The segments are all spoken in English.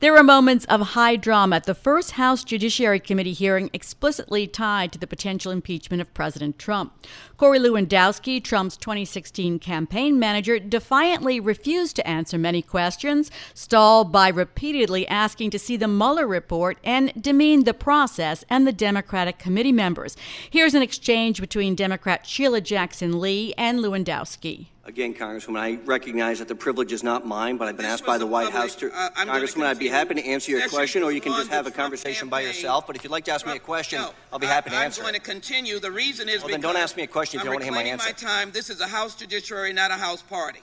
There were moments of high drama at the first House Judiciary Committee hearing explicitly tied to the potential impeachment of President Trump. Corey Lewandowski, Trump's 2016 campaign manager, defiantly refused to answer many questions, stalled by repeatedly asking to see the Mueller report, and demeaned the process and the Democratic committee members. Here's an exchange between Democrat Sheila Jackson Lee and Lewandowski. Again, Congresswoman, I recognize that the privilege is not mine, but I've been this asked by the White public, House to. Uh, Congresswoman, I'd be happy to answer your question, or you can just have a conversation by yourself. But if you'd like to ask me a question, no, I'll be happy to I'm answer. I'm going to continue. The reason is well, then don't ask me a question if I'm you don't want to hear my answer. my time. This is a House Judiciary, not a House party.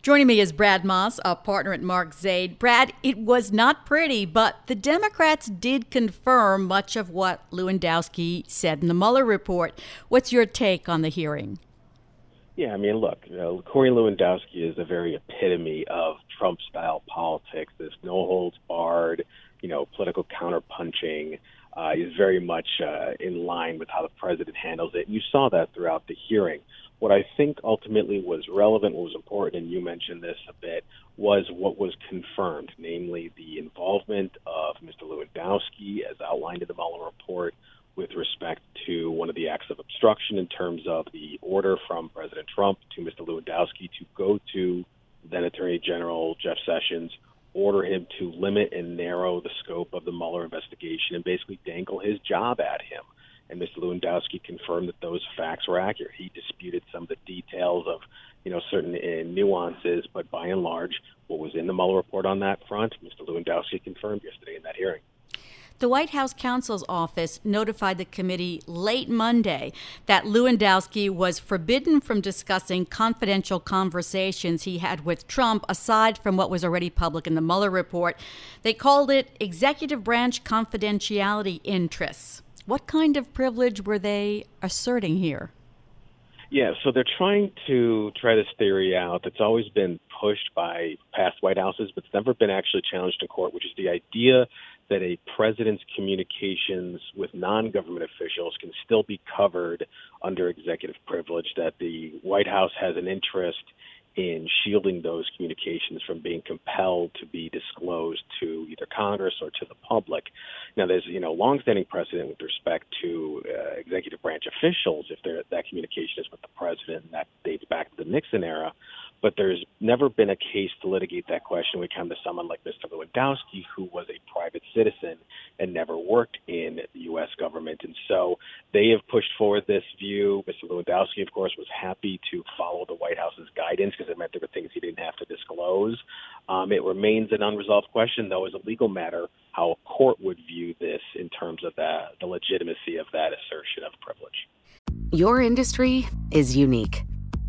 Joining me is Brad Moss, a partner at Mark Zaid. Brad, it was not pretty, but the Democrats did confirm much of what Lewandowski said in the Mueller report. What's your take on the hearing? Yeah, I mean, look, you know, Corey Lewandowski is a very epitome of Trump style politics. This no holds barred, you know, political counterpunching. Uh, is very much uh, in line with how the president handles it. You saw that throughout the hearing. What I think ultimately was relevant, what was important, and you mentioned this a bit, was what was confirmed, namely the involvement of Mr. Lewandowski, as outlined in the Mueller report, with respect to one of the obstruction in terms of the order from President Trump to Mr. Lewandowski to go to then Attorney General Jeff Sessions, order him to limit and narrow the scope of the Mueller investigation and basically dangle his job at him. And Mr. Lewandowski confirmed that those facts were accurate. He disputed some of the details of, you know, certain uh, nuances, but by and large, what was in the Mueller report on that front, Mr. Lewandowski confirmed yesterday in that hearing. The White House counsel's office notified the committee late Monday that Lewandowski was forbidden from discussing confidential conversations he had with Trump aside from what was already public in the Mueller report. They called it executive branch confidentiality interests. What kind of privilege were they asserting here? Yeah, so they're trying to try this theory out that's always been pushed by past White Houses, but it's never been actually challenged in court, which is the idea that a president's communications with non government officials can still be covered under executive privilege, that the White House has an interest in shielding those communications from being compelled to be disclosed to either Congress or to the public. Now, there's you know longstanding precedent with respect to uh, executive branch officials if that communication is with the president, and that dates back to the Nixon era but there's never been a case to litigate that question we come to someone like Mr. Lewandowski, who was a private citizen and never worked in the U.S. government. And so they have pushed forward this view. Mr. Lewandowski, of course, was happy to follow the White House's guidance because it meant there were things he didn't have to disclose. Um, it remains an unresolved question, though, as a legal matter, how a court would view this in terms of that, the legitimacy of that assertion of privilege. Your industry is unique.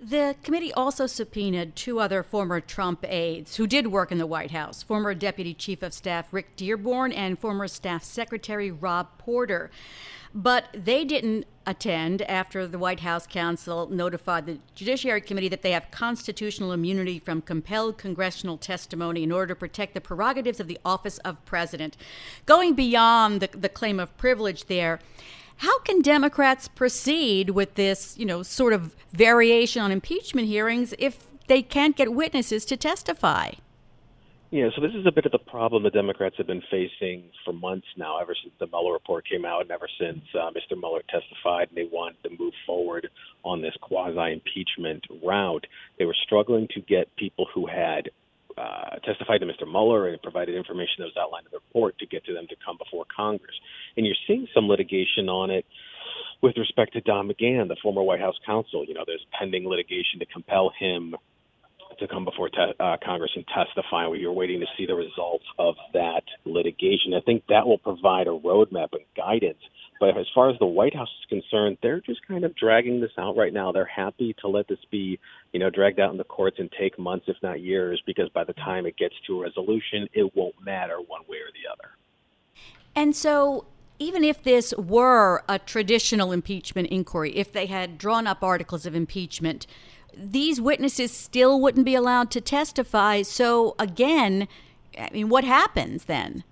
The committee also subpoenaed two other former Trump aides who did work in the White House former Deputy Chief of Staff Rick Dearborn and former Staff Secretary Rob Porter. But they didn't attend after the White House counsel notified the Judiciary Committee that they have constitutional immunity from compelled congressional testimony in order to protect the prerogatives of the office of president. Going beyond the, the claim of privilege there, how can Democrats proceed with this, you know, sort of variation on impeachment hearings if they can't get witnesses to testify? Yeah, so this is a bit of the problem the Democrats have been facing for months now, ever since the Mueller report came out, and ever since uh, Mr. Mueller testified and they wanted to move forward on this quasi impeachment route. They were struggling to get people who had uh, testified to Mr. Mueller and provided information that was outlined in the report to get to them to come before Congress. And you're seeing some litigation on it with respect to Don McGahn, the former White House counsel. You know, there's pending litigation to compel him to come before te- uh, Congress and testify. You're waiting to see the results of that litigation. I think that will provide a roadmap and guidance but as far as the White House is concerned, they're just kind of dragging this out right now. They're happy to let this be, you know, dragged out in the courts and take months, if not years, because by the time it gets to a resolution, it won't matter one way or the other. And so, even if this were a traditional impeachment inquiry, if they had drawn up articles of impeachment, these witnesses still wouldn't be allowed to testify. So, again, I mean, what happens then?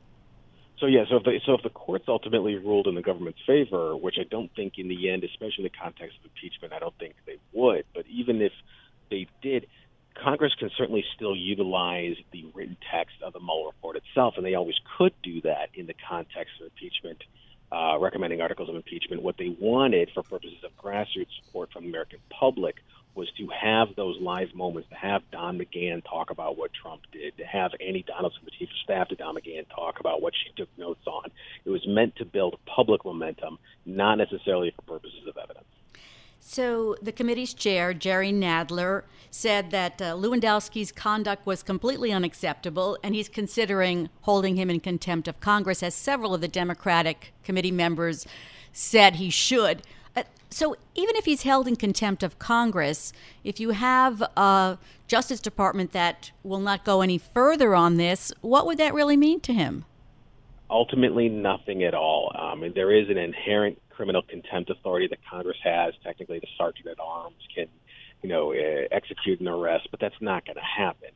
So yeah, so if the, so if the courts ultimately ruled in the government's favor, which I don't think in the end, especially in the context of impeachment, I don't think they would. But even if they did, Congress can certainly still utilize the written text of the Mueller report itself, and they always could do that in the context of impeachment, uh, recommending articles of impeachment. What they wanted for purposes of grassroots support from the American public was to have those live moments, to have Don McGahn talk about what Trump did, to have Annie Donaldson, the chief of staff to Don McGahn, talk about what she took notes on. It was meant to build public momentum, not necessarily for purposes of evidence. So, the committee's chair, Jerry Nadler, said that uh, Lewandowski's conduct was completely unacceptable, and he's considering holding him in contempt of Congress, as several of the Democratic committee members said he should. So even if he's held in contempt of Congress, if you have a Justice Department that will not go any further on this, what would that really mean to him? Ultimately, nothing at all. Um, there is an inherent criminal contempt authority that Congress has. Technically, the sergeant at arms can you know, uh, execute an arrest, but that's not going to happen.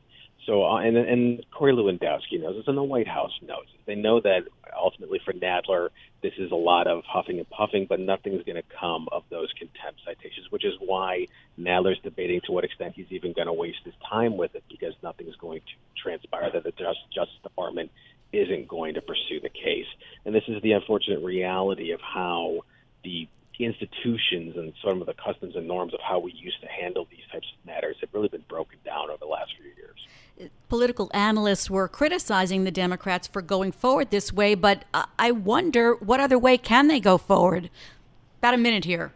So, uh, and and Corey Lewandowski knows this, and the White House knows it. They know that ultimately for Nadler, this is a lot of huffing and puffing, but nothing's going to come of those contempt citations, which is why Nadler's debating to what extent he's even going to waste his time with it, because nothing's going to transpire that the Justice Department isn't going to pursue the case. And this is the unfortunate reality of how the institutions and some of the customs and norms of how we used to handle these types of matters have really been broken down over the last few years political analysts were criticizing the Democrats for going forward this way, but I wonder what other way can they go forward? About a minute here.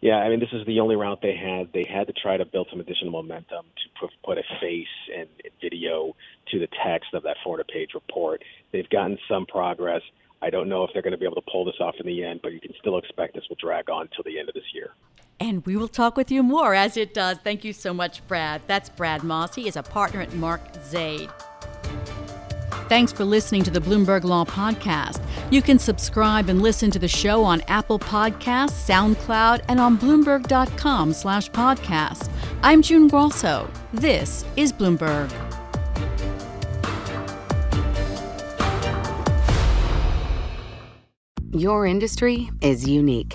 Yeah, I mean, this is the only route they had. They had to try to build some additional momentum to put a face and video to the text of that 400 page report. They've gotten some progress. I don't know if they're going to be able to pull this off in the end, but you can still expect this will drag on until the end of this year. And we will talk with you more as it does. Thank you so much, Brad. That's Brad Moss. He is a partner at Mark Zaid. Thanks for listening to the Bloomberg Law Podcast. You can subscribe and listen to the show on Apple Podcasts, SoundCloud, and on Bloomberg.com slash podcast. I'm June Grosso. This is Bloomberg. Your industry is unique.